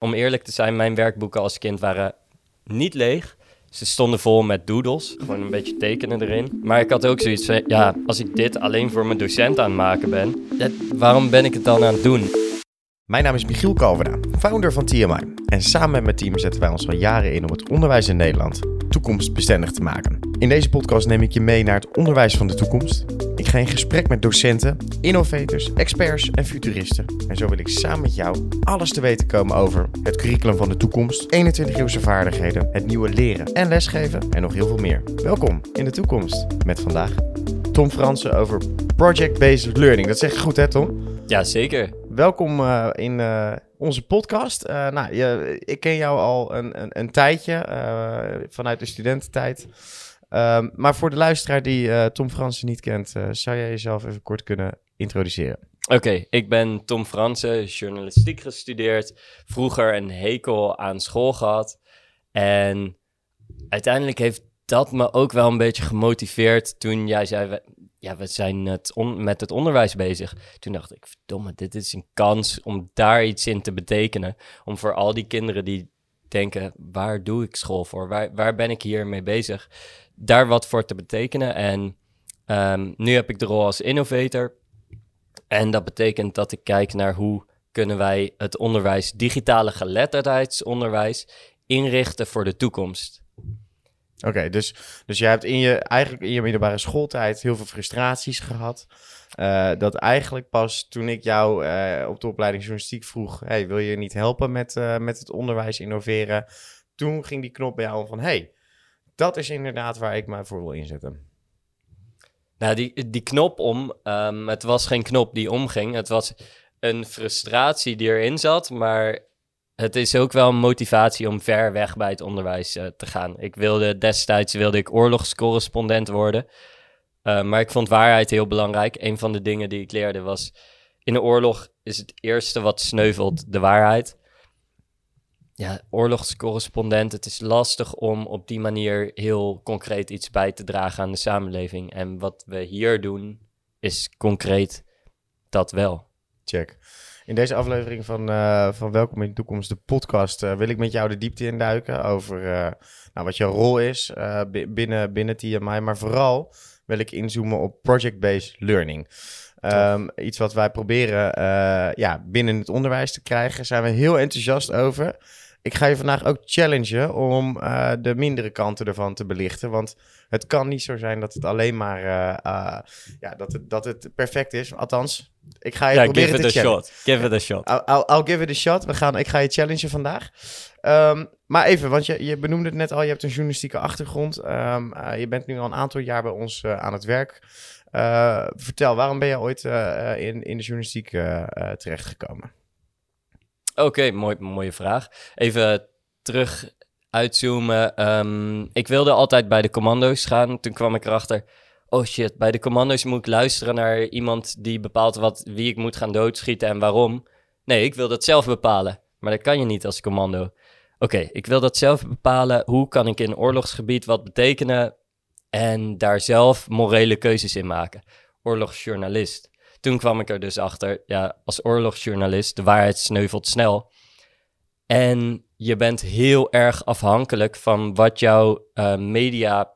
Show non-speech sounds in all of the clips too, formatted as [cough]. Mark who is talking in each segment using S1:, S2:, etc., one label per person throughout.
S1: om eerlijk te zijn, mijn werkboeken als kind waren niet leeg. Ze stonden vol met doodles, gewoon een beetje tekenen erin. Maar ik had ook zoiets van, ja, als ik dit alleen voor mijn docent aan het maken ben, waarom ben ik het dan aan het doen?
S2: Mijn naam is Michiel Kalvera, founder van TMI. En samen met mijn team zetten wij ons al jaren in om het onderwijs in Nederland toekomstbestendig te maken. In deze podcast neem ik je mee naar het onderwijs van de toekomst. Ga in gesprek met docenten, innovators, experts en futuristen. En zo wil ik samen met jou alles te weten komen over het curriculum van de toekomst, 21-eeuwse vaardigheden, het nieuwe leren en lesgeven en nog heel veel meer. Welkom in de toekomst met vandaag Tom Fransen over Project-Based Learning. Dat zeg je goed hè Tom?
S1: Ja, zeker.
S2: Welkom uh, in uh, onze podcast. Uh, nou, je, ik ken jou al een, een, een tijdje vanuit de studententijd. Um, maar voor de luisteraar die Tom Fransen niet kent, zou jij jezelf even kort kunnen introduceren?
S1: Oké, ik ben Tom Fransen, journalistiek gestudeerd. Vroeger een hekel aan school gehad. En uiteindelijk heeft dat me ook wel een beetje gemotiveerd toen jij zei, ja, we zijn het met het onderwijs bezig. Toen dacht ik, verdomme, dit is een kans om daar iets in te betekenen. Om voor al die kinderen die denken, waar doe ik school voor? Waar, waar ben ik hier mee bezig? Daar wat voor te betekenen. En um, nu heb ik de rol als innovator. En dat betekent dat ik kijk naar hoe kunnen wij het onderwijs, digitale geletterdheidsonderwijs, inrichten voor de toekomst.
S2: Oké, dus, dus jij hebt in je, eigenlijk in je middelbare schooltijd heel veel frustraties gehad. Uh, dat eigenlijk pas toen ik jou uh, op de opleiding journalistiek vroeg: hey, wil je niet helpen met, uh, met het onderwijs innoveren? Toen ging die knop bij jou van: hey, dat is inderdaad waar ik mij voor wil inzetten.
S1: Nou, die, die knop om, um, het was geen knop die omging. Het was een frustratie die erin zat, maar het is ook wel een motivatie om ver weg bij het onderwijs uh, te gaan. Ik wilde destijds wilde ik oorlogscorrespondent worden. Uh, maar ik vond waarheid heel belangrijk. Een van de dingen die ik leerde was... in de oorlog is het eerste wat sneuvelt de waarheid. Ja, oorlogscorrespondent, het is lastig om op die manier heel concreet iets bij te dragen aan de samenleving. En wat we hier doen, is concreet dat wel.
S2: Check. In deze aflevering van, uh, van Welkom in de Toekomst, de podcast, uh, wil ik met jou de diepte induiken over uh, nou, wat jouw rol is binnen, binnen TMI. Maar vooral wil ik inzoomen op project-based learning. Um, iets wat wij proberen ja, binnen het onderwijs te krijgen. Zijn we heel enthousiast over. Ik ga je vandaag ook challengen om uh, de mindere kanten ervan te belichten. Want het kan niet zo zijn dat het alleen maar uh, uh, ja, dat het, dat het perfect is. Althans, ik ga je
S1: ja,
S2: proberen
S1: give
S2: te
S1: it a shot. Give it a shot.
S2: I'll, I'll, I'll, give it a shot. We gaan, ik ga je challengen vandaag. Um, maar even, want je, je benoemde het net al. Je hebt een journalistieke achtergrond. Um, je bent nu al een aantal jaar bij ons aan het werk. vertel, waarom ben je ooit in, in de journalistiek terechtgekomen?
S1: Oké, okay, mooi, mooie vraag. Even terug uitzoomen. Um, ik wilde altijd bij de commando's gaan. Toen kwam ik erachter. Oh shit, bij de commando's moet ik luisteren naar iemand die bepaalt wat, wie ik moet gaan doodschieten en waarom. Nee, ik wil dat zelf bepalen. Maar dat kan je niet als commando. Oké, ik wil dat zelf bepalen. Hoe kan ik in oorlogsgebied wat betekenen? En daar zelf morele keuzes in maken. Oorlogsjournalist toen kwam ik er dus achter, ja, als oorlogsjournalist, de waarheid sneuvelt snel. En je bent heel erg afhankelijk van wat jouw uh, media,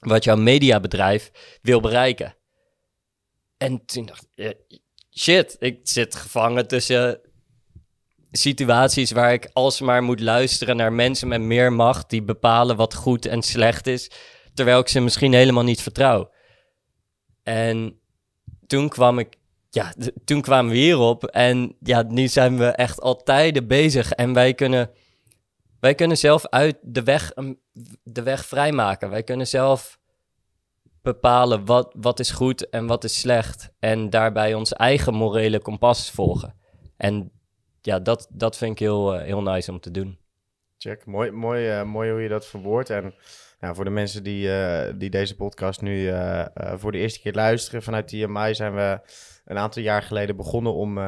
S1: wat jouw mediabedrijf wil bereiken. En toen dacht ik, shit, ik zit gevangen tussen situaties waar ik alsmaar moet luisteren naar mensen met meer macht die bepalen wat goed en slecht is, terwijl ik ze misschien helemaal niet vertrouw. En toen kwam ik, ja, toen kwamen we hierop. En ja, nu zijn we echt al tijden bezig. En wij kunnen, wij kunnen zelf uit de weg, de weg vrijmaken. Wij kunnen zelf bepalen wat, wat is goed en wat is slecht. En daarbij ons eigen morele kompas volgen. En ja, dat, dat vind ik heel, uh, heel nice om te doen.
S2: Check, mooi, mooi, uh, mooi hoe je dat verwoordt. En nou, voor de mensen die, uh, die deze podcast nu uh, uh, voor de eerste keer luisteren vanuit TMI zijn we een aantal jaar geleden begonnen om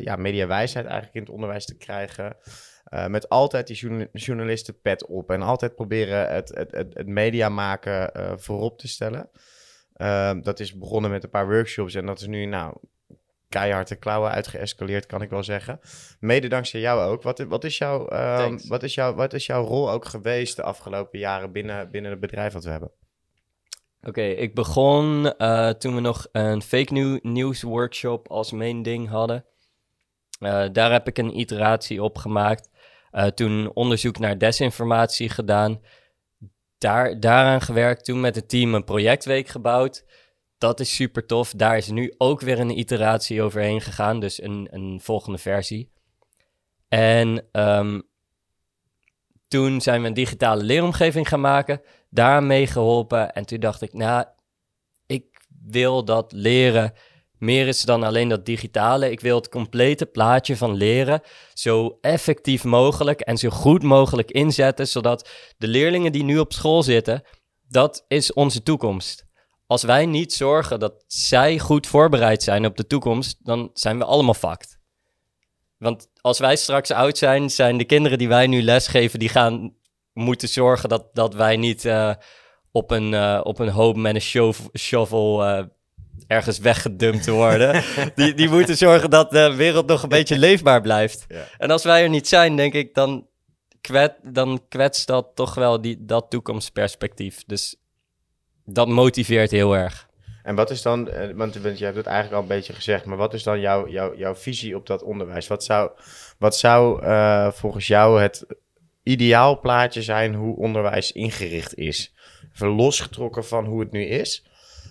S2: ja, mediawijsheid eigenlijk in het onderwijs te krijgen. met altijd die journal journalisten pet op en altijd proberen het, het, het, het media maken voorop te stellen. Ehm, dat is begonnen met een paar workshops en dat is nu nou keihard de klauwen uitgeëscaleerd, kan ik wel zeggen. Mede dankzij jou ook. Wat, wat, is jouw, ehm, wat, is jouw, wat is jouw rol ook geweest de afgelopen jaren binnen, binnen het bedrijf dat we hebben?
S1: Oké, ik begon eh, toen we nog een fake new- news workshop als main ding hadden. Eh, daar heb ik een iteratie op gemaakt. Eh, toen onderzoek naar desinformatie gedaan. Daar, daaraan gewerkt. Toen met het team een projectweek gebouwd. Dat is super tof. Daar is nu ook weer een iteratie overheen gegaan. Dus een, een volgende versie. En ehm, toen zijn we een digitale leeromgeving gaan maken daar mee geholpen. En toen dacht ik, nou, ik wil dat leren meer is dan alleen dat digitale. Ik wil het complete plaatje van leren zo effectief mogelijk en zo goed mogelijk inzetten, zodat de leerlingen die nu op school zitten, dat is onze toekomst. Als wij niet zorgen dat zij goed voorbereid zijn op de toekomst, dan zijn we allemaal fucked. Want als wij straks oud zijn, zijn de kinderen die wij nu lesgeven, die gaan moeten zorgen dat, dat wij niet eh, op, een, eh, op een hoop met een shov- shovel eh, ergens weggedumpt worden. [laughs] die, die moeten zorgen dat de wereld nog een beetje leefbaar blijft.
S2: Ja.
S1: En als wij er niet zijn, denk ik, dan, kwet, dan kwetst dat toch wel die, dat toekomstperspectief. Dus dat motiveert heel erg.
S2: En wat is dan, eh, want je hebt het eigenlijk al een beetje gezegd, maar wat is dan jouw, jouw, visie op dat onderwijs? Wat zou, wat zou eh, volgens jou het ideaal plaatje zijn hoe onderwijs ingericht is? Even losgetrokken van hoe het nu is,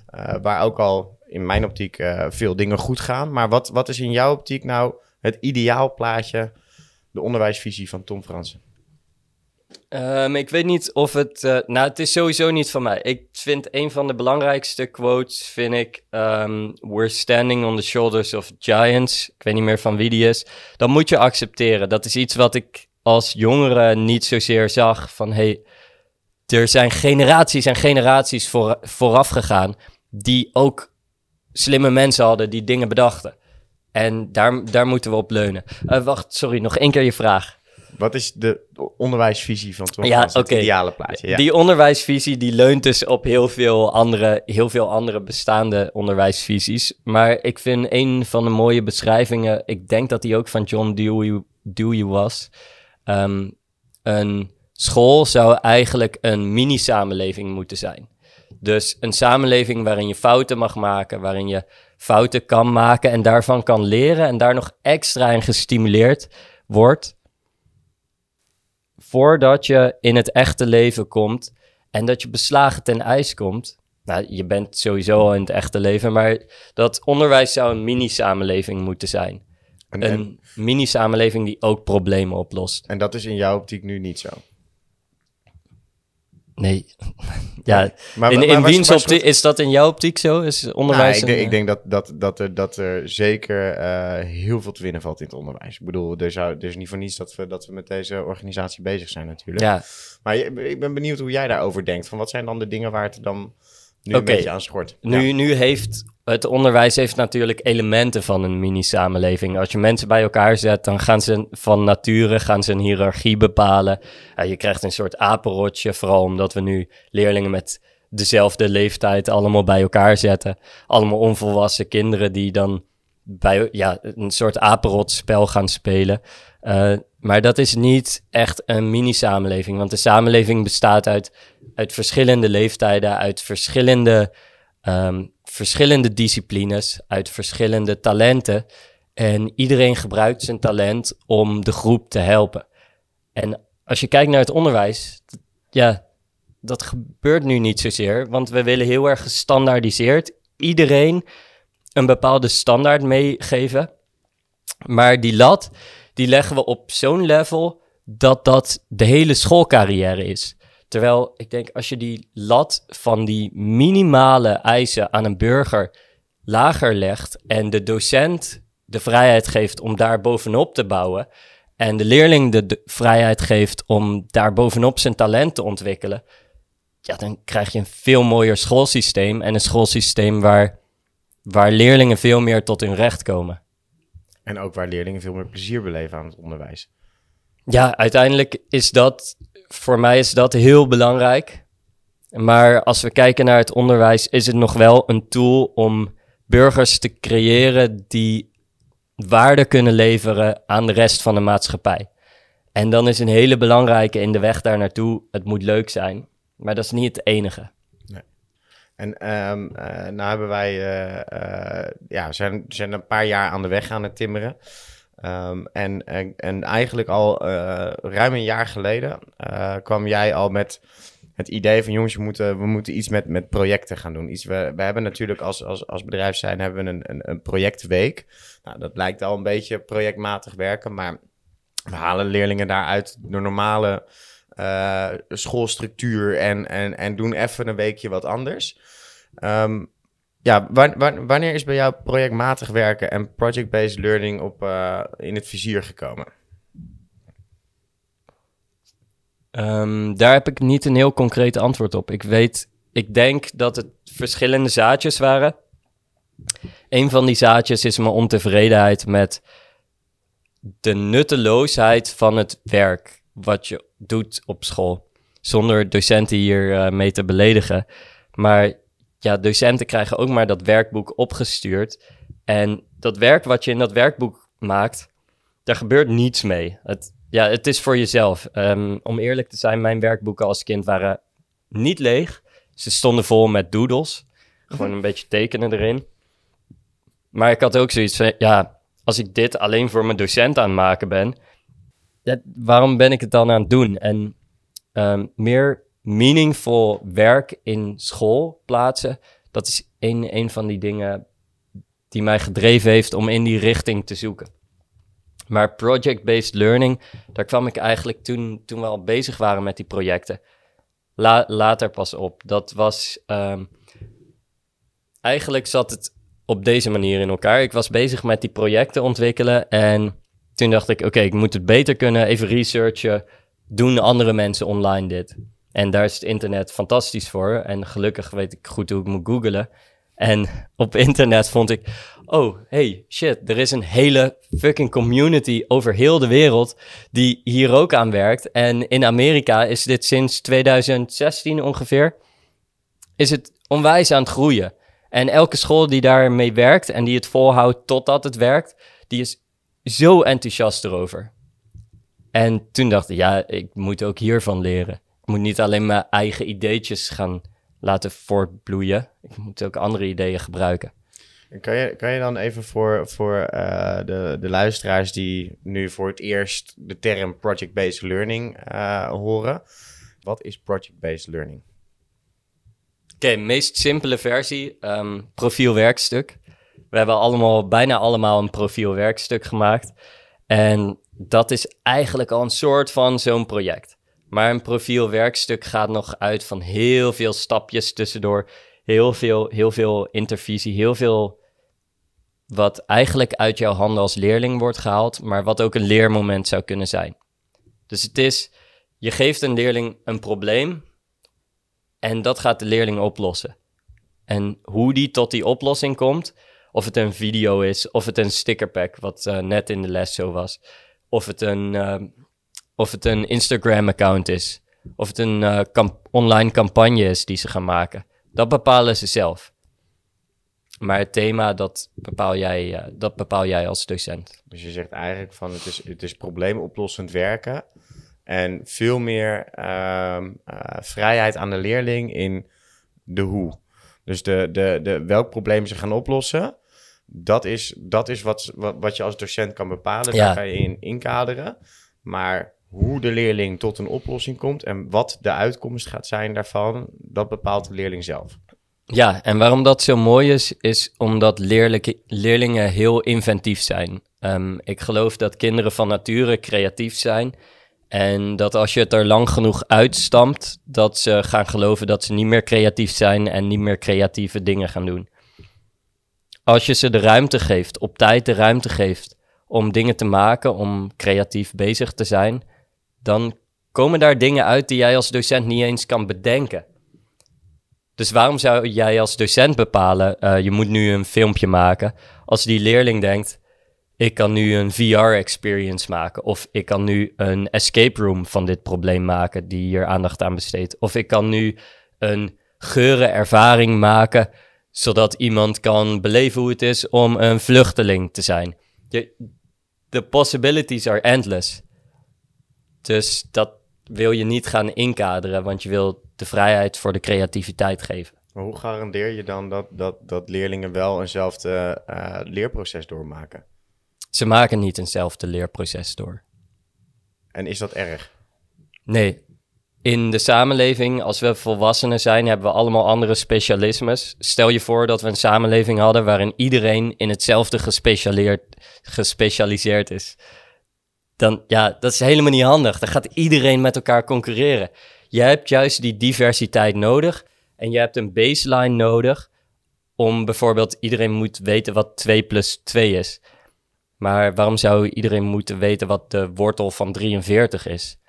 S2: eh, waar ook al in mijn optiek veel dingen goed gaan. Maar wat, wat is in jouw optiek nou het ideaal plaatje, de onderwijsvisie van Tom Fransen?
S1: Ehm, ik weet niet of het... eh, nou, het is sowieso niet van mij. Ik vind een van de belangrijkste quotes, vind ik... ehm, We're standing on the shoulders of giants. Ik weet niet meer van wie die is. Dat moet je accepteren. Dat is iets wat ik als jongere niet zozeer zag. Van, hey, er zijn generaties en generaties voor, vooraf gegaan... die ook slimme mensen hadden die dingen bedachten. En daar, daar moeten we op leunen. Eh, wacht, sorry, nog één keer je vraag.
S2: Wat is de onderwijsvisie van Tom
S1: Ja, oké.
S2: Het ideale plaatje, ja.
S1: Die onderwijsvisie die leunt dus op heel veel, andere, heel veel andere bestaande onderwijsvisies. Maar ik vind een van de mooie beschrijvingen, ik denk dat die ook van John Dewey, Dewey was. Ehm, een school zou eigenlijk een mini-samenleving moeten zijn. Dus een samenleving waarin je fouten mag maken, waarin je fouten kan maken en daarvan kan leren en daar nog extra in gestimuleerd wordt voordat je in het echte leven komt en dat je beslagen ten ijs komt. Nou, je bent sowieso al in het echte leven, maar dat onderwijs zou een mini-samenleving moeten zijn.
S2: En, en,
S1: Een mini-samenleving die ook problemen oplost.
S2: en dat is in jouw optiek nu niet zo.
S1: Nee. [laughs] ja,
S2: Maar,
S1: in,
S2: maar
S1: in wiens optiek is dat in jouw optiek zo? Is onderwijs
S2: Nou, ik, ik denk dat, dat, dat, er, dat er zeker eh, heel veel te winnen valt in het onderwijs. Ik bedoel, er, zou, er is niet voor niets dat we, dat we met deze organisatie bezig zijn natuurlijk.
S1: Ja,
S2: Maar ik ben benieuwd hoe jij daarover denkt. Van wat zijn dan de dingen waar het dan nu
S1: Oké.
S2: een beetje aan schort?
S1: Nu,
S2: Ja.
S1: nu heeft het onderwijs heeft natuurlijk elementen van een mini-samenleving. Als je mensen bij elkaar zet, dan gaan ze van nature gaan ze een hiërarchie bepalen. Je krijgt een soort apenrotje, vooral omdat we nu leerlingen met dezelfde leeftijd allemaal bij elkaar zetten. Allemaal onvolwassen kinderen die dan bij ja, een soort apenrotspel gaan spelen. Eh, maar dat is niet echt een mini-samenleving, want de samenleving bestaat uit, uit verschillende leeftijden, uit verschillende, ehm, verschillende disciplines, uit verschillende talenten. En iedereen gebruikt zijn talent om de groep te helpen. En als je kijkt naar het onderwijs, ja, dat gebeurt nu niet zozeer, want we willen heel erg gestandaardiseerd iedereen een bepaalde standaard meegeven. Maar die lat, die leggen we op zo'n level dat dat de hele schoolcarrière is. Terwijl ik denk, als je die lat van die minimale eisen aan een burger lager legt en de docent de vrijheid geeft om daar bovenop te bouwen en de leerling de, de vrijheid geeft om daar bovenop zijn talent te ontwikkelen, ja, dan krijg je een veel mooier schoolsysteem en een schoolsysteem waar, waar leerlingen veel meer tot hun recht komen.
S2: En ook waar leerlingen veel meer plezier beleven aan het onderwijs.
S1: Ja, uiteindelijk is dat, voor mij is dat heel belangrijk. Maar als we kijken naar het onderwijs, is het nog wel een tool om burgers te creëren die waarde kunnen leveren aan de rest van de maatschappij. En dan is een hele belangrijke in de weg daar naartoe, het moet leuk zijn. Maar dat is niet het enige.
S2: En um, uh, nou hebben wij, uh, uh, ja, zijn, zijn een paar jaar aan de weg aan het timmeren. Um, en, en, en, eigenlijk al ruim een jaar geleden kwam jij al met het idee van jongens, we moeten, we moeten iets met, met projecten gaan doen. Iets, we, we hebben natuurlijk als, als, als bedrijf zijn, hebben we een, een, een projectweek. Nou, dat lijkt al een beetje projectmatig werken, maar we halen leerlingen daaruit de normale uh, schoolstructuur en, en, en doen even een weekje wat anders. Um, ja, wanneer is bij jou projectmatig werken en project-based learning op, uh, in het vizier gekomen?
S1: Um, daar heb ik niet een heel concreet antwoord op. Ik weet, ik denk dat het verschillende zaadjes waren. Een van die zaadjes is mijn ontevredenheid met de nutteloosheid van het werk wat je doet op school. Zonder docenten hier uh, mee te beledigen. Maar ja, docenten krijgen ook maar dat werkboek opgestuurd. En dat werk wat je in dat werkboek maakt, daar gebeurt niets mee. Het, ja, het is voor jezelf. Um, om eerlijk te zijn, mijn werkboeken als kind waren niet leeg. Ze stonden vol met doodles. Gewoon een beetje tekenen erin. Maar ik had ook zoiets van, ja, als ik dit alleen voor mijn docent aan het maken ben, waarom ben ik het dan aan het doen? En um, meer meaningful werk in school plaatsen, dat is een, een van die dingen die mij gedreven heeft om in die richting te zoeken. Maar project-based learning, daar kwam ik eigenlijk toen, toen we al bezig waren met die projecten, later pas op. Dat was. Um, eigenlijk zat het op deze manier in elkaar. Ik was bezig met die projecten ontwikkelen en toen dacht ik: oké, ik moet het beter kunnen, even researchen. Doen andere mensen online dit? En daar is het internet fantastisch voor. En gelukkig weet ik goed hoe ik moet googlen. En [laughs] op internet vond ik, oh, hey, shit, er is een hele fucking community over heel de wereld die hier ook aan werkt. En in Amerika is dit sinds 2016 ongeveer, is het onwijs aan het groeien. En elke school die daarmee werkt en die het volhoudt totdat het werkt, die is zo enthousiast erover. En toen dacht ik, ja, ik moet ook hiervan leren moet niet alleen mijn eigen ideetjes gaan laten voortbloeien. Ik moet ook andere ideeën gebruiken.
S2: Kan je, kan je dan even voor, voor uh, de, de luisteraars die nu voor het eerst de term project-based learning uh, horen. Wat is project-based learning?
S1: Oké, okay, meest simpele versie, um, profielwerkstuk. We hebben allemaal, bijna allemaal een profielwerkstuk gemaakt. En dat is eigenlijk al een soort van zo'n project. Maar een profielwerkstuk gaat nog uit van heel veel stapjes tussendoor. Heel veel, heel veel intervisie, heel veel wat eigenlijk uit jouw handen als leerling wordt gehaald, maar wat ook een leermoment zou kunnen zijn. Dus het is, je geeft een leerling een probleem en dat gaat de leerling oplossen. En hoe die tot die oplossing komt, of het een video is, of het een stickerpack, wat uh, net in de les zo was, of het een, uh, of het een Instagram-account is. Of het een uh, online campagne is die ze gaan maken. Dat bepalen ze zelf. Maar het thema, dat bepaal jij, uh, dat bepaal jij als docent.
S2: Dus je zegt eigenlijk van het is, het is probleemoplossend werken. En veel meer uh, vrijheid aan de leerling in de hoe. Dus de, de, de, welk probleem ze gaan oplossen, dat is, dat is wat, wat, wat je als docent kan bepalen. Ja. Daar ga je in inkaderen. Maar hoe de leerling tot een oplossing komt en wat de uitkomst gaat zijn daarvan, dat bepaalt de leerling zelf.
S1: Ja, en waarom dat zo mooi is, is omdat leerlingen heel inventief zijn. Um, ik geloof dat kinderen van nature creatief zijn. En dat als je het er lang genoeg uitstampt, dat ze gaan geloven dat ze niet meer creatief zijn en niet meer creatieve dingen gaan doen. Als je ze de ruimte geeft, op tijd de ruimte geeft om dingen te maken, om creatief bezig te zijn, dan komen daar dingen uit die jij als docent niet eens kan bedenken. Dus waarom zou jij als docent bepalen, uh, je moet nu een filmpje maken, als die leerling denkt, ik kan nu een VR-experience maken, of ik kan nu een escape room van dit probleem maken die hier aandacht aan besteedt, of ik kan nu een geurenervaring maken, zodat iemand kan beleven hoe het is om een vluchteling te zijn. de possibilities are endless. Dus dat wil je niet gaan inkaderen, want je wil de vrijheid voor de creativiteit geven.
S2: Maar hoe garandeer je dan dat, dat, dat leerlingen wel eenzelfde uh, leerproces doormaken?
S1: Ze maken niet eenzelfde leerproces door.
S2: En is dat erg?
S1: Nee. In de samenleving, als we volwassenen zijn, hebben we allemaal andere specialismes. Stel je voor dat we een samenleving hadden waarin iedereen in hetzelfde gespecialiseerd is. Dan, ja, dat is helemaal niet handig. Dan gaat iedereen met elkaar concurreren. Je hebt juist die diversiteit nodig. En je hebt een baseline nodig om bijvoorbeeld iedereen moet weten wat 2 plus 2 is. Maar waarom zou iedereen moeten weten wat de wortel van 43 is?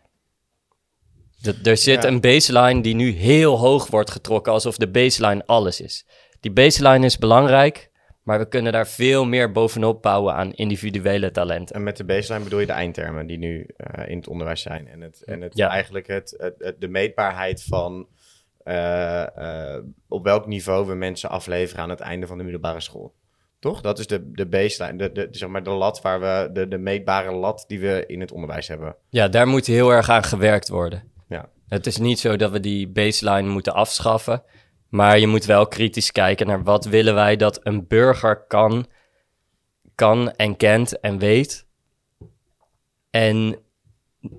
S1: er zit een baseline die nu heel hoog wordt getrokken, alsof de baseline alles is. Die baseline is belangrijk, maar we kunnen daar veel meer bovenop bouwen aan individuele talenten.
S2: En met de baseline bedoel je de eindtermen die nu uh, in het onderwijs zijn. En, het, en het, ja. eigenlijk het, het, de meetbaarheid van uh, uh, op welk niveau we mensen afleveren aan het einde van de middelbare school. Toch? Dat is de, de baseline, de, de, zeg maar de lat waar we, de, de meetbare lat die we in het onderwijs hebben.
S1: Ja, daar moet heel erg aan gewerkt worden. Ja. Het is niet zo dat we die baseline moeten afschaffen, maar je moet wel kritisch kijken naar wat willen wij dat een burger kan, kan en kent en weet. En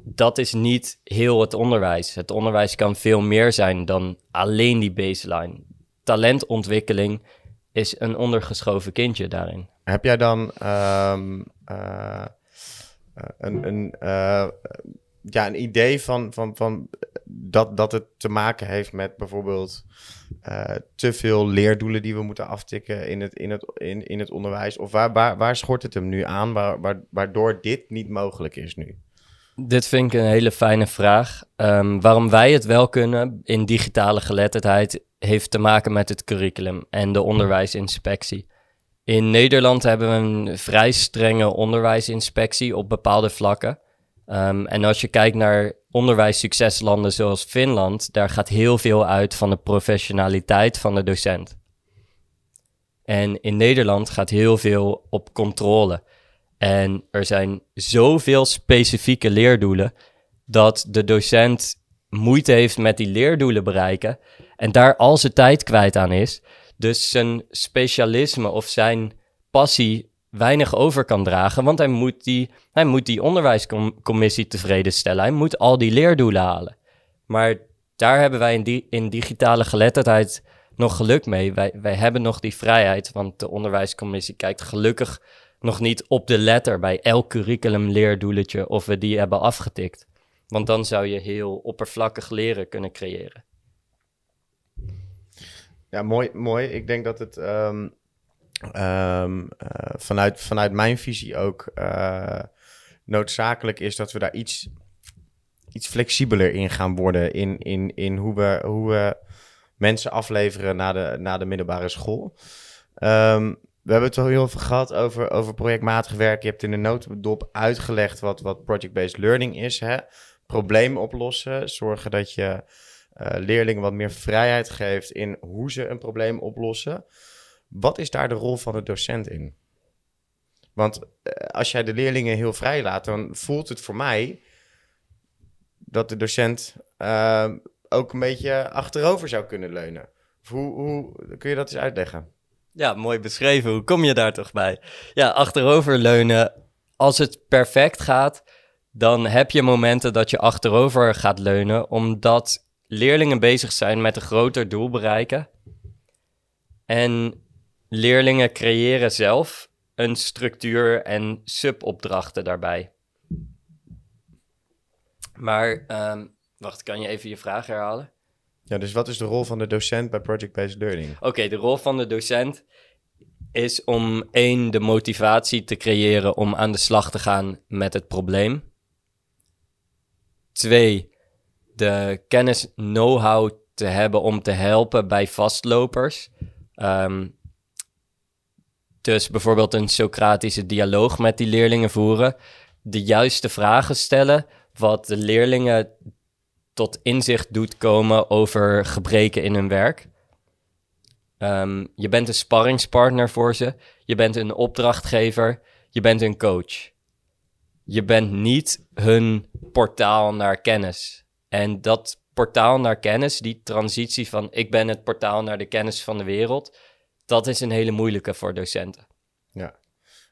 S1: dat is niet heel het onderwijs. Het onderwijs kan veel meer zijn dan alleen die baseline. Talentontwikkeling is een ondergeschoven kindje daarin.
S2: Heb jij dan um, uh, een, een, uh, ja, een idee van, van, van dat, dat het te maken heeft met bijvoorbeeld uh, te veel leerdoelen die we moeten aftikken in het, in het, in, in het onderwijs? Of waar, waar, waar schort het hem nu aan waar, waar, waardoor dit niet mogelijk is nu?
S1: Dit vind ik een hele fijne vraag. Um, waarom wij het wel kunnen in digitale geletterdheid heeft te maken met het curriculum en de onderwijsinspectie. In Nederland hebben we een vrij strenge onderwijsinspectie op bepaalde vlakken. Um, en als je kijkt naar onderwijssucceslanden zoals Finland, daar gaat heel veel uit van de professionaliteit van de docent. En in Nederland gaat heel veel op controle. En er zijn zoveel specifieke leerdoelen dat de docent moeite heeft met die leerdoelen bereiken en daar al zijn tijd kwijt aan is. Dus zijn specialisme of zijn passie weinig over kan dragen, want hij moet die, hij moet die onderwijscommissie tevreden stellen. Hij moet al die leerdoelen halen. Maar daar hebben wij in, in digitale geletterdheid nog geluk mee. Wij, wij hebben nog die vrijheid, want de onderwijscommissie kijkt gelukkig nog niet op de letter bij elk curriculum leerdoeletje of we die hebben afgetikt. Want dan zou je heel oppervlakkig leren kunnen creëren.
S2: Ja, mooi. mooi. Ik denk dat het um, um, vanuit, vanuit mijn visie ook uh, noodzakelijk is dat we daar iets, iets flexibeler in gaan worden. In, in, in hoe, we, hoe we mensen afleveren naar de, naar de middelbare school. Um, we hebben het al heel veel gehad over, over projectmatig werk. Je hebt in de notendop uitgelegd wat, wat project-based learning is. Hè? Problemen oplossen, zorgen dat je uh, leerlingen wat meer vrijheid geeft in hoe ze een probleem oplossen. Wat is daar de rol van de docent in? Want uh, als jij de leerlingen heel vrij laat, dan voelt het voor mij dat de docent uh, ook een beetje achterover zou kunnen leunen. Hoe, hoe kun je dat eens uitleggen?
S1: Ja, mooi beschreven. Hoe kom je daar toch bij? Ja, achteroverleunen. Als het perfect gaat, dan heb je momenten dat je achterover gaat leunen, omdat leerlingen bezig zijn met een groter doel bereiken. En leerlingen creëren zelf een structuur en subopdrachten daarbij. Maar, um, wacht, kan je even je vraag herhalen?
S2: Ja, dus wat is de rol van de docent bij project-based learning?
S1: Oké, de rol van de docent is om één, de motivatie te creëren om aan de slag te gaan met het probleem. Twee, de kennis, know-how te hebben om te helpen bij vastlopers. Um, dus bijvoorbeeld een Socratische dialoog met die leerlingen voeren. De juiste vragen stellen, wat de leerlingen tot inzicht doet komen over gebreken in hun werk. Um, je bent een sparringspartner voor ze. Je bent een opdrachtgever. je bent hun coach. Je bent niet hun portaal naar kennis. En dat portaal naar kennis, die transitie van ik ben het portaal naar de kennis van de wereld, dat is een hele moeilijke voor docenten.
S2: Ja.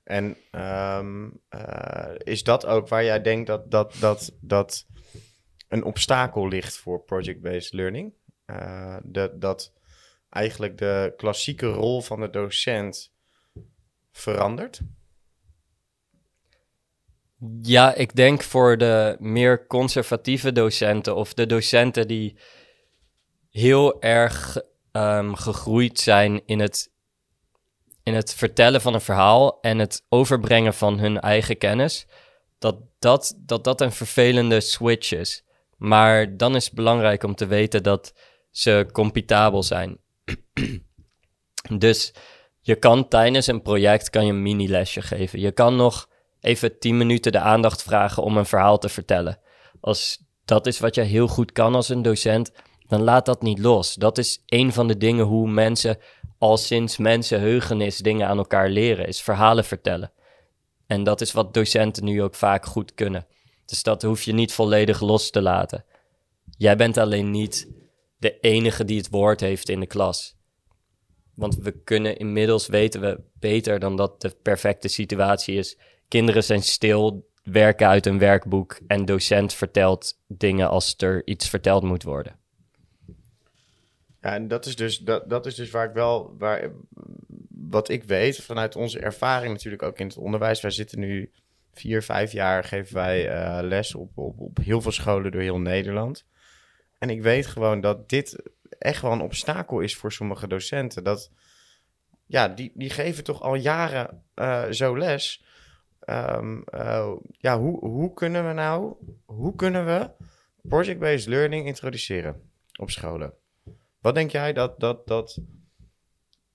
S2: En ehm, eh, is dat ook waar jij denkt dat, dat, dat, dat een obstakel ligt voor project-based learning? Uh, dat, dat eigenlijk de klassieke rol van de docent verandert?
S1: Ja, ik denk voor de meer conservatieve docenten of de docenten die heel erg um, gegroeid zijn in het, in het vertellen van een verhaal en het overbrengen van hun eigen kennis, dat dat, dat, dat een vervelende switch is. Maar dan is het belangrijk om te weten dat ze computabel zijn. [clears throat] dus je kan tijdens een project kan je een mini-lesje geven. Je kan nog even 10 minuten de aandacht vragen om een verhaal te vertellen. Als dat is wat je heel goed kan als een docent, dan laat dat niet los. Dat is een van de dingen hoe mensen al sinds mensenheugenis dingen aan elkaar leren, is verhalen vertellen. En dat is wat docenten nu ook vaak goed kunnen. Dus dat hoef je niet volledig los te laten. Jij bent alleen niet de enige die het woord heeft in de klas. Want we kunnen inmiddels weten we beter dan dat de perfecte situatie is. Kinderen zijn stil, werken uit een werkboek en docent vertelt dingen als er iets verteld moet worden.
S2: Ja, en dat is dus, dat, dat is dus waar ik wel, waar, wat ik weet vanuit onze ervaring natuurlijk ook in het onderwijs. Wij zitten nu vier, vijf jaar, geven wij uh, les op, op, op heel veel scholen door heel Nederland. En ik weet gewoon dat dit echt wel een obstakel is voor sommige docenten. Dat, ja, die, die geven toch al jaren uh, zo les. Um, ja, hoe, hoe kunnen we nou, hoe kunnen we project-based learning introduceren op scholen? Wat denk jij dat, dat, dat,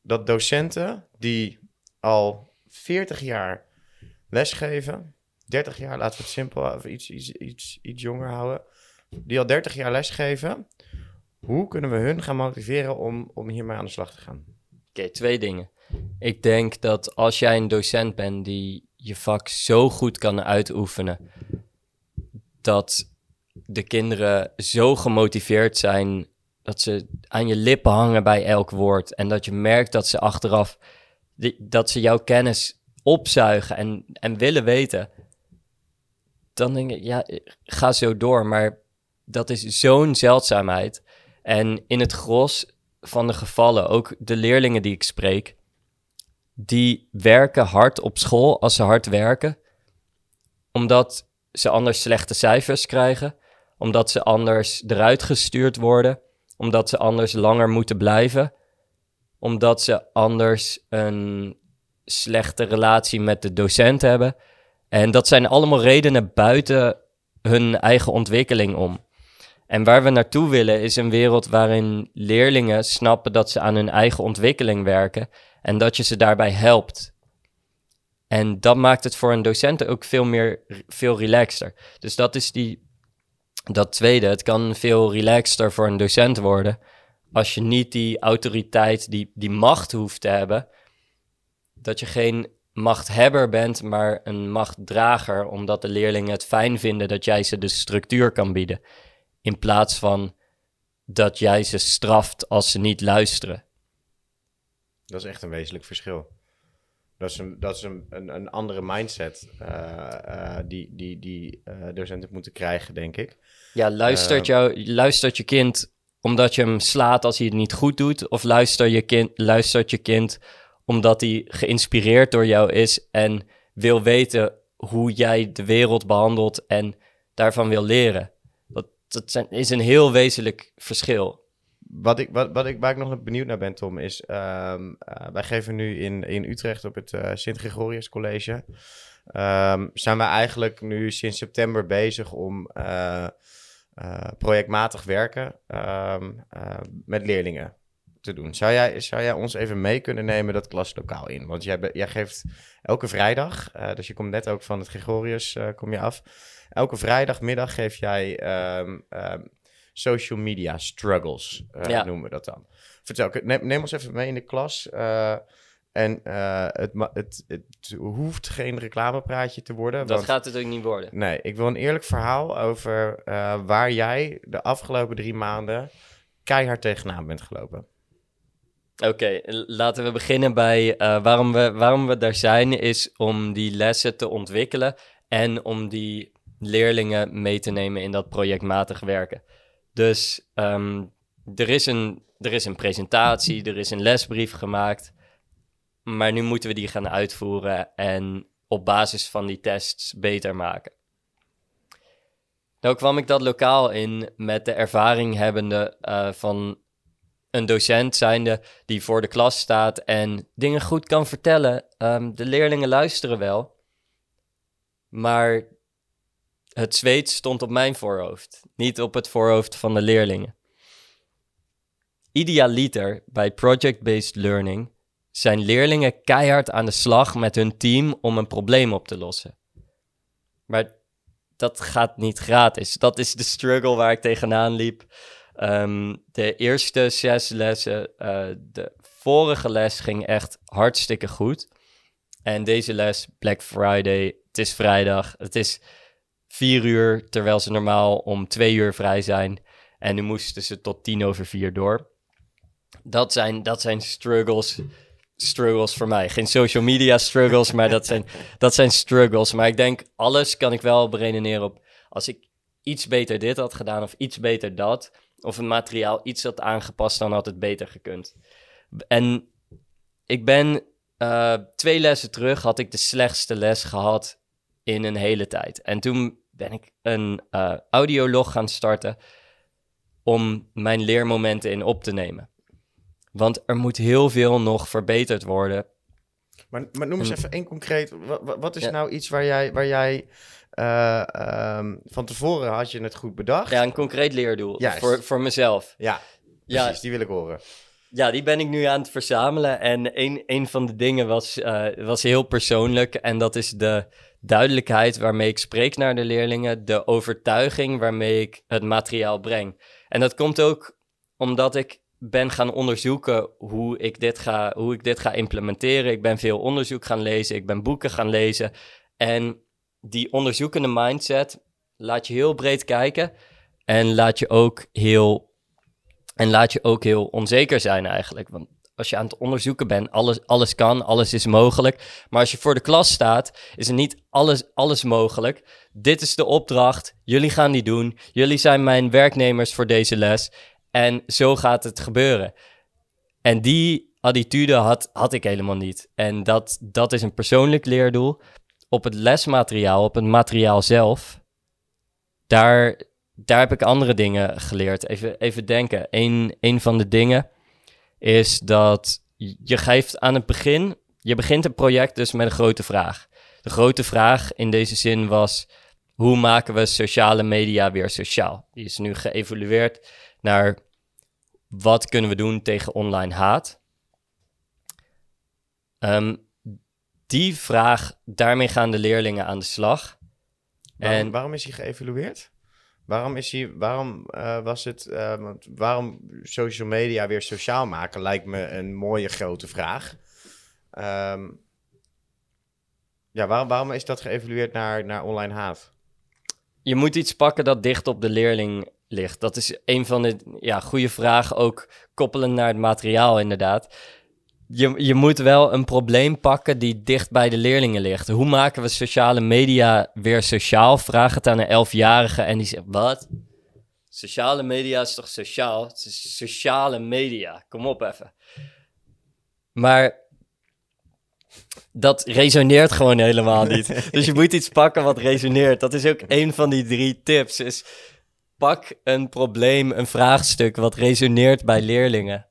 S2: dat docenten die al 40 jaar lesgeven, 30 jaar, laten we het simpel, iets, iets, iets, iets jonger houden, die al 30 jaar lesgeven, hoe kunnen we hun gaan motiveren om, om hiermee aan de slag te gaan?
S1: Oké, twee dingen. Ik denk dat als jij een docent bent die je vak zo goed kan uitoefenen, dat de kinderen zo gemotiveerd zijn dat ze aan je lippen hangen bij elk woord en dat je merkt dat ze achteraf dat ze jouw kennis opzuigen en, en willen weten, dan denk ik, ja, ga zo door. Maar dat is zo'n zeldzaamheid. En in het gros van de gevallen, ook de leerlingen die ik spreek, die werken hard op school als ze hard werken, omdat ze anders slechte cijfers krijgen, omdat ze anders eruit gestuurd worden, omdat ze anders langer moeten blijven, omdat ze anders een slechte relatie met de docent hebben. En dat zijn allemaal redenen buiten hun eigen ontwikkeling om. En waar we naartoe willen is een wereld waarin leerlingen snappen dat ze aan hun eigen ontwikkeling werken en dat je ze daarbij helpt. En dat maakt het voor een docent ook veel meer veel relaxter. Dus dat is die dat tweede. Het kan veel relaxter voor een docent worden als je niet die autoriteit, die, die macht hoeft te hebben. Dat je geen machthebber bent, maar een machtdrager, omdat de leerlingen het fijn vinden dat jij ze de structuur kan bieden. In plaats van dat jij ze straft als ze niet luisteren.
S2: Dat is echt een wezenlijk verschil. Dat is een, dat is een, een, een andere mindset uh, uh, die, die, die uh, docenten moeten krijgen, denk ik.
S1: Ja, luistert, jou, luistert je kind omdat je hem slaat als hij het niet goed doet? Of luister je kind, luistert je kind omdat hij geïnspireerd door jou is en wil weten hoe jij de wereld behandelt en daarvan wil leren? dat zijn, is een heel wezenlijk verschil.
S2: Wat ik, wat, wat ik, waar ik nog benieuwd naar ben, Tom, is... Um, uh, wij geven nu in, in Utrecht op het uh, Sint-Gregorius College... Um, zijn we eigenlijk nu sinds september bezig om uh, projectmatig werken um, met leerlingen te doen. Zou jij, zou jij ons even mee kunnen nemen dat klaslokaal in? Want jij, jij geeft elke vrijdag, dus je komt net ook van het Gregorius, kom je af... Elke vrijdagmiddag geef jij social media struggles, uh, ja. noemen we dat dan. Vertel, neem, neem, ons even mee in de klas. Uh, En uh, het, het, het, hoeft geen reclamepraatje te worden.
S1: Dat gaat het ook niet worden.
S2: Nee, ik wil een eerlijk verhaal over waar jij de afgelopen drie maanden keihard tegenaan bent gelopen.
S1: Oké, laten we beginnen bij waarom, we, waarom we daar zijn, is om die lessen te ontwikkelen en om die leerlingen mee te nemen in dat projectmatig werken. Dus um, er, is een, er is een presentatie, er is een lesbrief gemaakt, maar nu moeten we die gaan uitvoeren en op basis van die tests beter maken. Nou kwam ik dat lokaal in met de ervaring hebbende uh, van een docent zijnde die voor de klas staat en dingen goed kan vertellen. Um, de leerlingen luisteren wel, maar het zweet stond op mijn voorhoofd, niet op het voorhoofd van de leerlingen. Idealiter bij project-based learning zijn leerlingen keihard aan de slag met hun team om een probleem op te lossen. Maar dat gaat niet gratis. Dat is de struggle waar ik tegenaan liep. Um, de eerste zes lessen, uh, de vorige les ging echt hartstikke goed. En deze les, Black Friday, het is vrijdag, het is vier uur, terwijl ze normaal om twee uur vrij zijn. En nu moesten ze tot tien over vier door. Dat zijn, dat zijn struggles, struggles voor mij. Geen social media struggles, maar dat zijn, [laughs] dat zijn struggles. Maar ik denk, alles kan ik wel beredeneren op... als ik iets beter dit had gedaan of iets beter dat... of een materiaal iets had aangepast, dan had het beter gekund. En ik ben uh, twee lessen terug, had ik de slechtste les gehad in een hele tijd. En toen ben ik een uh, audiolog gaan starten om mijn leermomenten in op te nemen. Want er moet heel veel nog verbeterd worden.
S2: Maar, maar noem eens even één concreet. Wat, wat is nou iets waar jij, waar jij uh, um, van tevoren had je het goed bedacht?
S1: Ja, een concreet leerdoel voor, voor mezelf.
S2: Ja, precies, ja. die wil ik horen.
S1: Ja, die ben ik nu aan het verzamelen. En een, een van de dingen was, uh, was heel persoonlijk. En dat is de duidelijkheid waarmee ik spreek naar de leerlingen. De overtuiging waarmee ik het materiaal breng. En dat komt ook omdat ik ben gaan onderzoeken hoe ik, dit ga, hoe ik dit ga implementeren. Ik ben veel onderzoek gaan lezen, ik ben boeken gaan lezen. En die onderzoekende mindset laat je heel breed kijken en laat je ook heel, en laat je ook heel onzeker zijn eigenlijk. Want als je aan het onderzoeken bent, alles, alles kan, alles is mogelijk. Maar als je voor de klas staat, is er niet alles, alles mogelijk. Dit is de opdracht, jullie gaan die doen. Jullie zijn mijn werknemers voor deze les. En zo gaat het gebeuren. En die attitude had, had ik helemaal niet. En dat, dat is een persoonlijk leerdoel. Op het lesmateriaal, op het materiaal zelf, daar, daar heb ik andere dingen geleerd. Even, even denken. Een, een van de dingen is dat je geeft aan het begin, je begint een project dus met een grote vraag. De grote vraag in deze zin was, hoe maken we sociale media weer sociaal? Die is nu geëvolueerd naar wat kunnen we doen tegen online haat? Um, die vraag, daarmee gaan de leerlingen aan de slag.
S2: Waarom, en, waarom is hij geëvalueerd? Waarom, is hij, waarom uh, was het, uh, waarom social media weer sociaal maken, lijkt me een mooie grote vraag. Um, ja, waarom, waarom is dat geëvalueerd naar, naar online haat?
S1: Je moet iets pakken dat dicht op de leerling ligt? Dat is een van de ja, goede vragen, ook koppelend naar het materiaal inderdaad. Je, je moet wel een probleem pakken die dicht bij de leerlingen ligt. Hoe maken we sociale media weer sociaal? Vraag het aan een elfjarige en die zegt, wat? Sociale media is toch sociaal? Het is sociale media, kom op even. Maar dat resoneert gewoon helemaal niet. [laughs] dus je moet iets pakken wat resoneert. Dat is ook een van die drie tips. Is pak een probleem, een vraagstuk wat resoneert bij leerlingen.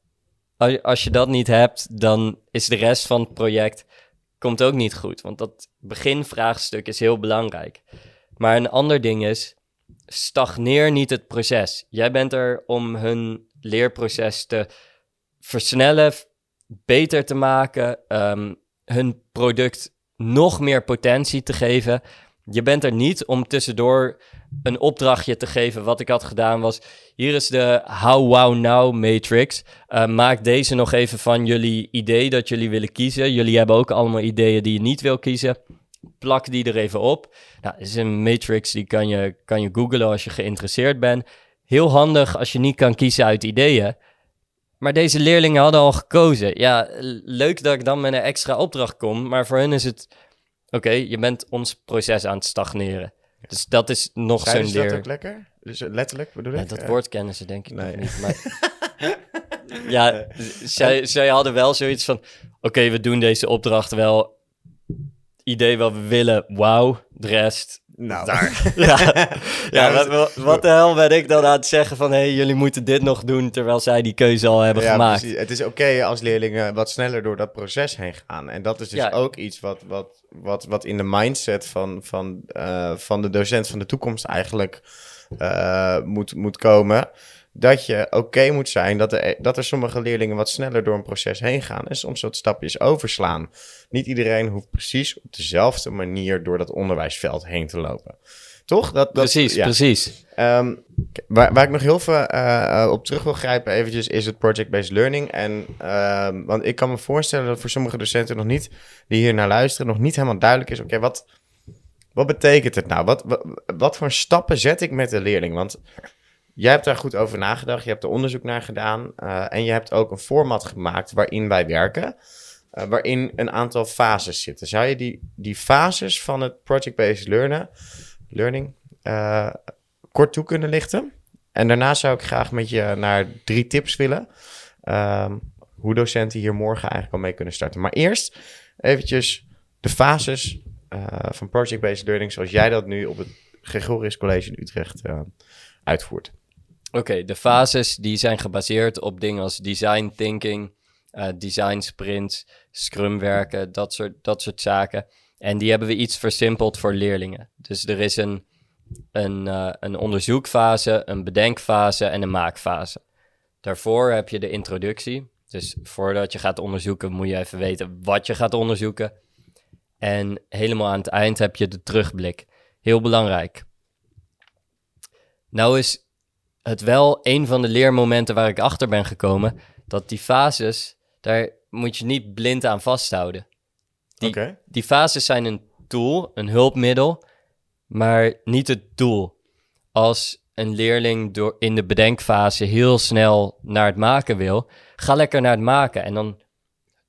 S1: Als je dat niet hebt, dan is de rest van het project komt ook niet goed. Want dat beginvraagstuk is heel belangrijk. Maar een ander ding is, stagneer niet het proces. Jij bent er om hun leerproces te versnellen, beter te maken, um, hun product nog meer potentie te geven. Je bent er niet om tussendoor een opdrachtje te geven. Wat ik had gedaan was, hier is de How Wow Now matrix. Uh, maak deze nog even van jullie idee dat jullie willen kiezen. Jullie hebben ook allemaal ideeën die je niet wil kiezen. Plak die er even op. Nou, is een matrix die kan je, kan je googlen als je geïnteresseerd bent. Heel handig als je niet kan kiezen uit ideeën. Maar deze leerlingen hadden al gekozen. Ja, leuk dat ik dan met een extra opdracht kom, maar voor hen is het... Oké, je bent ons proces aan het stagneren. Dus dat is nog zo'n leer...
S2: dat ook lekker? Dus eh, letterlijk bedoel ik?
S1: dat woord kennen ze denk ik nee. nog niet. Maar... [laughs] ja, zij, zij hadden wel zoiets van... Oké, we doen deze opdracht wel. Idee wat we willen, wauw. De rest,
S2: nou,
S1: daar. [laughs] ja, ja wat, wat, de hel ben ik dan aan het zeggen van... hé, hey, jullie moeten dit nog doen... terwijl zij die keuze al hebben ja, gemaakt. Precies.
S2: Het is oké als leerlingen wat sneller door dat proces heen gaan. En dat is dus ook iets wat, wat, wat, wat in de mindset van, van, uh, van de docent van de toekomst eigenlijk uh, moet, moet komen dat je oké moet zijn dat er, dat er sommige leerlingen wat sneller door een proces heen gaan en soms wat stapjes overslaan. Niet iedereen hoeft precies op dezelfde manier door dat onderwijsveld heen te lopen. Toch? Dat, dat,
S1: precies, precies.
S2: Um, waar, waar ik nog heel veel uh, op terug wil grijpen eventjes is het project-based learning. En, uh, want ik kan me voorstellen dat voor sommige docenten nog niet, die hier naar luisteren, nog niet helemaal duidelijk is, oké, wat, wat betekent het nou? Wat, wat, wat voor stappen zet ik met de leerling? Want Jij hebt daar goed over nagedacht, je hebt er onderzoek naar gedaan uh, en je hebt ook een format gemaakt waarin wij werken, uh, waarin een aantal fases zitten. Zou je die, die fases van het project-based learning, learning uh, kort toe kunnen lichten? En daarna zou ik graag met je naar drie tips willen, ehm, hoe docenten hier morgen eigenlijk al mee kunnen starten. Maar eerst eventjes de fases van project-based learning zoals jij dat nu op het Gregorius College in Utrecht uitvoert.
S1: Oké, de fases die zijn gebaseerd op dingen als design thinking, uh, design sprints, scrum werken, dat soort, dat soort zaken. En die hebben we iets versimpeld voor leerlingen. Dus er is een, een, uh, een onderzoekfase, een bedenkfase en een maakfase. Daarvoor heb je de introductie. Dus voordat je gaat onderzoeken, moet je even weten wat je gaat onderzoeken. En helemaal aan het eind heb je de terugblik. Heel belangrijk. Nou is het wel een van de leermomenten waar ik achter ben gekomen. Dat die fases, daar moet je niet blind aan vasthouden. Die, die fases zijn een tool, een hulpmiddel, maar niet het doel. Als een leerling door in de bedenkfase heel snel naar het maken wil, ga lekker naar het maken. En dan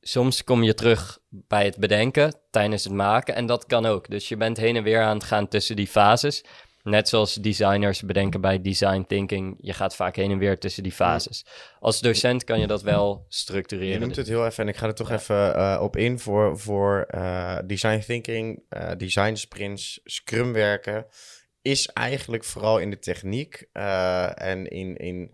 S1: soms kom je terug bij het bedenken tijdens het maken. En dat kan ook. Dus je bent heen en weer aan het gaan tussen die fases. Net zoals designers bedenken bij design thinking, je gaat vaak heen en weer tussen die fases. Als docent kan je dat wel structureren. Je
S2: noemt het heel even en ik ga er toch even uh, op in voor, voor uh, design thinking, uh, design sprints, scrum werken. Is eigenlijk vooral in de techniek en in, in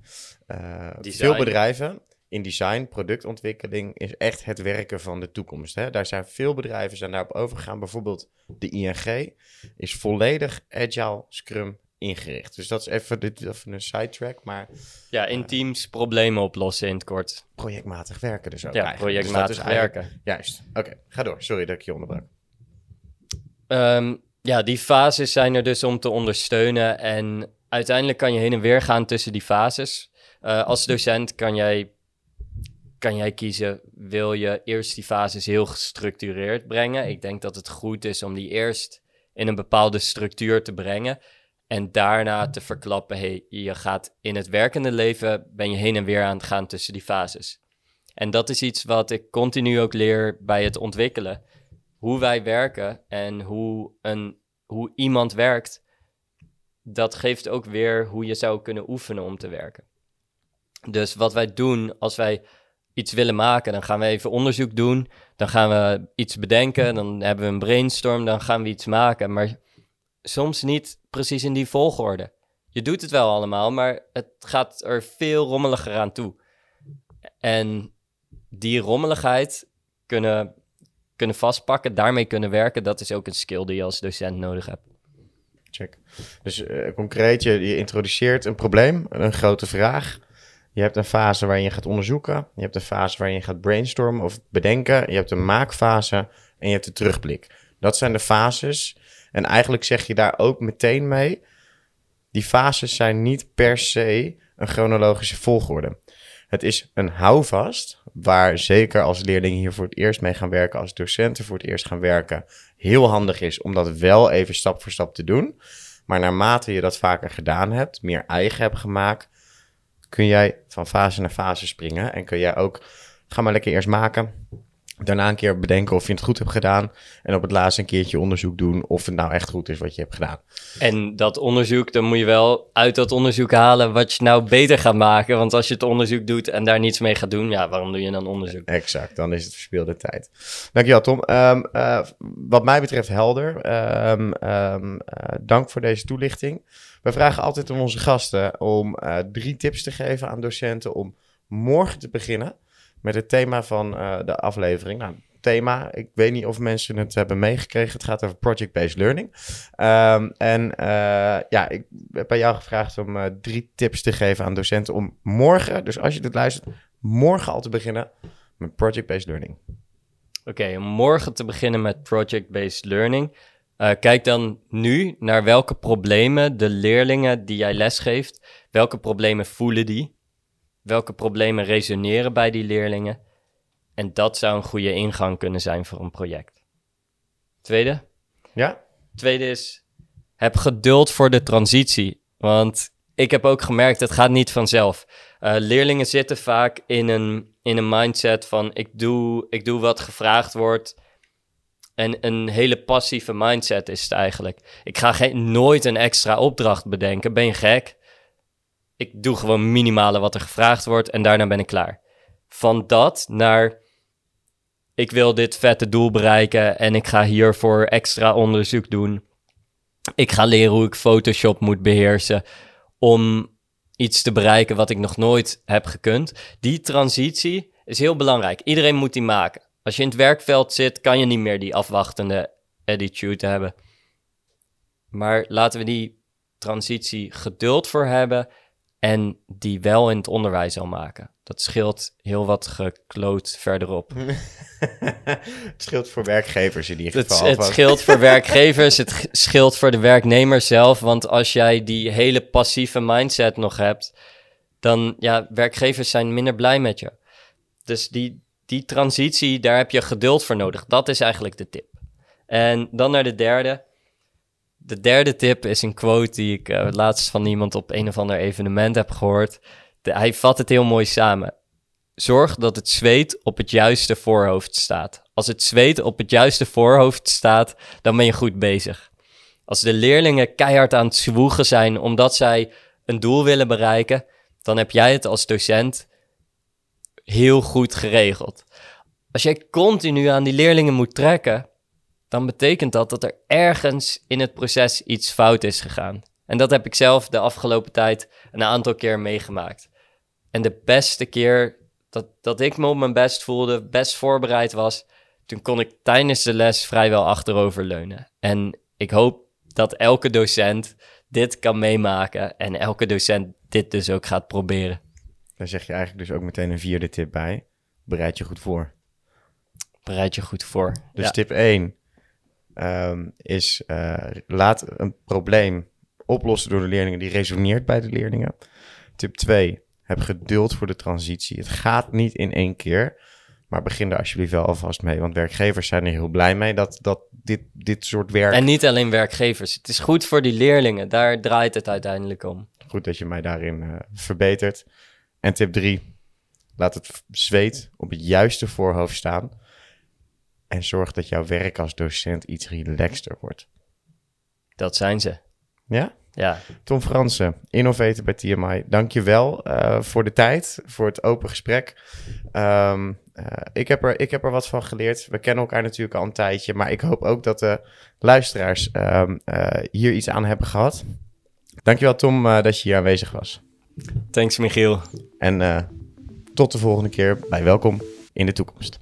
S2: veel bedrijven in design, productontwikkeling is echt het werken van de toekomst. Hè? Daar zijn veel bedrijven zijn daarop overgegaan. Bijvoorbeeld de ING is volledig agile Scrum ingericht. Dus dat is even, dit, even een sidetrack, maar...
S1: Ja, in teams problemen oplossen in het kort.
S2: Projectmatig werken dus ook
S1: Ja, dus projectmatig dus werken.
S2: Juist. Oké, ga door. Sorry dat ik je onderbrak.
S1: Um, ja, die fases zijn er dus om te ondersteunen en uiteindelijk kan je heen en weer gaan tussen die fases. Uh, als docent kan jij kan jij kiezen, wil je eerst die fases heel gestructureerd brengen? Ik denk dat het goed is om die eerst in een bepaalde structuur te brengen. En daarna te verklappen, hey, je gaat in het werkende leven, ben je heen en weer aan het gaan tussen die fases. En dat is iets wat ik continu ook leer bij het ontwikkelen. Hoe wij werken en hoe, een, hoe iemand werkt, dat geeft ook weer hoe je zou kunnen oefenen om te werken. Dus wat wij doen als wij iets willen maken, dan gaan we even onderzoek doen. Dan gaan we iets bedenken. Dan hebben we een brainstorm. Dan gaan we iets maken. Maar soms niet precies in die volgorde. Je doet het wel allemaal, maar het gaat er veel rommeliger aan toe. En die rommeligheid kunnen, kunnen vastpakken, daarmee kunnen werken, dat is ook een skill die je als docent nodig hebt.
S2: Check. Dus uh, concreet, je introduceert een probleem, een grote vraag. Je hebt een fase waarin je gaat onderzoeken. Je hebt een fase waarin je gaat brainstormen of bedenken. Je hebt een maakfase en je hebt de terugblik. Dat zijn de fases. En eigenlijk zeg je daar ook meteen mee, die fases zijn niet per se een chronologische volgorde. Het is een houvast waar zeker als leerlingen hier voor het eerst mee gaan werken, als docenten voor het eerst gaan werken, heel handig is om dat wel even stap voor stap te doen. Maar naarmate je dat vaker gedaan hebt, meer eigen hebt gemaakt, kun jij van fase naar fase springen. En kun jij ook, ga maar lekker eerst maken. Daarna een keer bedenken of je het goed hebt gedaan. En op het laatste een keertje onderzoek doen of het nou echt goed is wat je hebt gedaan.
S1: En dat onderzoek, dan moet je wel uit dat onderzoek halen wat je nou beter gaat maken. Want als je het onderzoek doet en daar niets mee gaat doen, ja, waarom doe je dan onderzoek?
S2: Exact, dan is het verspilde tijd. Dankjewel Tom. Um, uh, wat mij betreft helder. Um, um, uh, dank voor deze toelichting. We vragen altijd aan onze gasten om uh, drie tips te geven aan docenten om morgen te beginnen met het thema van uh, de aflevering. Nou, thema, ik weet niet of mensen het hebben meegekregen. Het gaat over project-based learning. Um, en uh, ja, ik heb bij jou gevraagd om drie tips te geven aan docenten om morgen, dus als je dit luistert, morgen al te beginnen met project-based learning.
S1: Oké, om morgen te beginnen met project-based learning. Uh, kijk dan nu naar welke problemen de leerlingen die jij lesgeeft, welke problemen voelen die? Welke problemen resoneren bij die leerlingen? En dat zou een goede ingang kunnen zijn voor een project. Tweede?
S2: Ja?
S1: Tweede is, heb geduld voor de transitie. Want ik heb ook gemerkt, het gaat niet vanzelf. Uh, leerlingen zitten vaak in een, in een mindset van ik doe, ik doe wat gevraagd wordt. En een hele passieve mindset is het eigenlijk. Ik ga geen, nooit een extra opdracht bedenken. Ben je gek? Ik doe gewoon minimale wat er gevraagd wordt en daarna ben ik klaar. Van dat naar ik wil dit vette doel bereiken en ik ga hiervoor extra onderzoek doen. Ik ga leren hoe ik Photoshop moet beheersen om iets te bereiken wat ik nog nooit heb gekund. Die transitie is heel belangrijk. Iedereen moet die maken. Als je in het werkveld zit, kan je niet meer die afwachtende attitude hebben. Maar laten we die transitie geduld voor hebben en die wel in het onderwijs al maken. Dat scheelt heel wat gekloot verderop. [laughs]
S2: het scheelt voor werkgevers in ieder geval.
S1: Het, het scheelt voor [laughs] werkgevers, het scheelt voor de werknemer zelf. Want als jij die hele passieve mindset nog hebt, dan ja, werkgevers zijn minder blij met je. Dus die, die transitie, daar heb je geduld voor nodig. Dat is eigenlijk de tip. En dan naar de derde. De derde tip is een quote die ik uh, laatst van iemand op een of ander evenement heb gehoord. Hij vat het heel mooi samen. Zorg dat het zweet op het juiste voorhoofd staat. Als het zweet op het juiste voorhoofd staat, dan ben je goed bezig. Als de leerlingen keihard aan het zwoegen zijn omdat zij een doel willen bereiken, dan heb jij het als docent heel goed geregeld. Als jij continu aan die leerlingen moet trekken, dan betekent dat dat er ergens in het proces iets fout is gegaan. En dat heb ik zelf de afgelopen tijd een aantal keer meegemaakt. En de beste keer dat, dat ik me op mijn best voelde, best voorbereid was, toen kon ik tijdens de les vrijwel achteroverleunen. En ik hoop dat elke docent dit kan meemaken en elke docent dit dus ook gaat proberen.
S2: Dan zeg je eigenlijk dus ook meteen een vierde tip bij. Bereid je goed voor.
S1: Bereid je goed voor.
S2: Dus ja. tip 1 um, is uh, laat een probleem oplossen door de leerlingen die resoneert bij de leerlingen. Tip 2, heb geduld voor de transitie. Het gaat niet in één keer, maar begin er alsjeblieft wel alvast mee. Want werkgevers zijn er heel blij mee dat, dat dit, dit soort werk...
S1: En niet alleen werkgevers. Het is goed voor die leerlingen. Daar draait het uiteindelijk om.
S2: Goed dat je mij daarin uh, verbetert. En tip 3, laat het zweet op het juiste voorhoofd staan. En zorg dat jouw werk als docent iets relaxter wordt.
S1: Dat zijn ze.
S2: Ja?
S1: Ja.
S2: Tom Fransen, innovator bij TMI. Dank je wel uh, voor de tijd, voor het open gesprek. Um, uh, ik, heb er, ik heb er wat van geleerd. We kennen elkaar natuurlijk al een tijdje, maar ik hoop ook dat de luisteraars um, uh, hier iets aan hebben gehad. Dankjewel Tom dat je hier aanwezig was.
S1: Thanks Michiel.
S2: En tot de volgende keer bij Welkom in de Toekomst.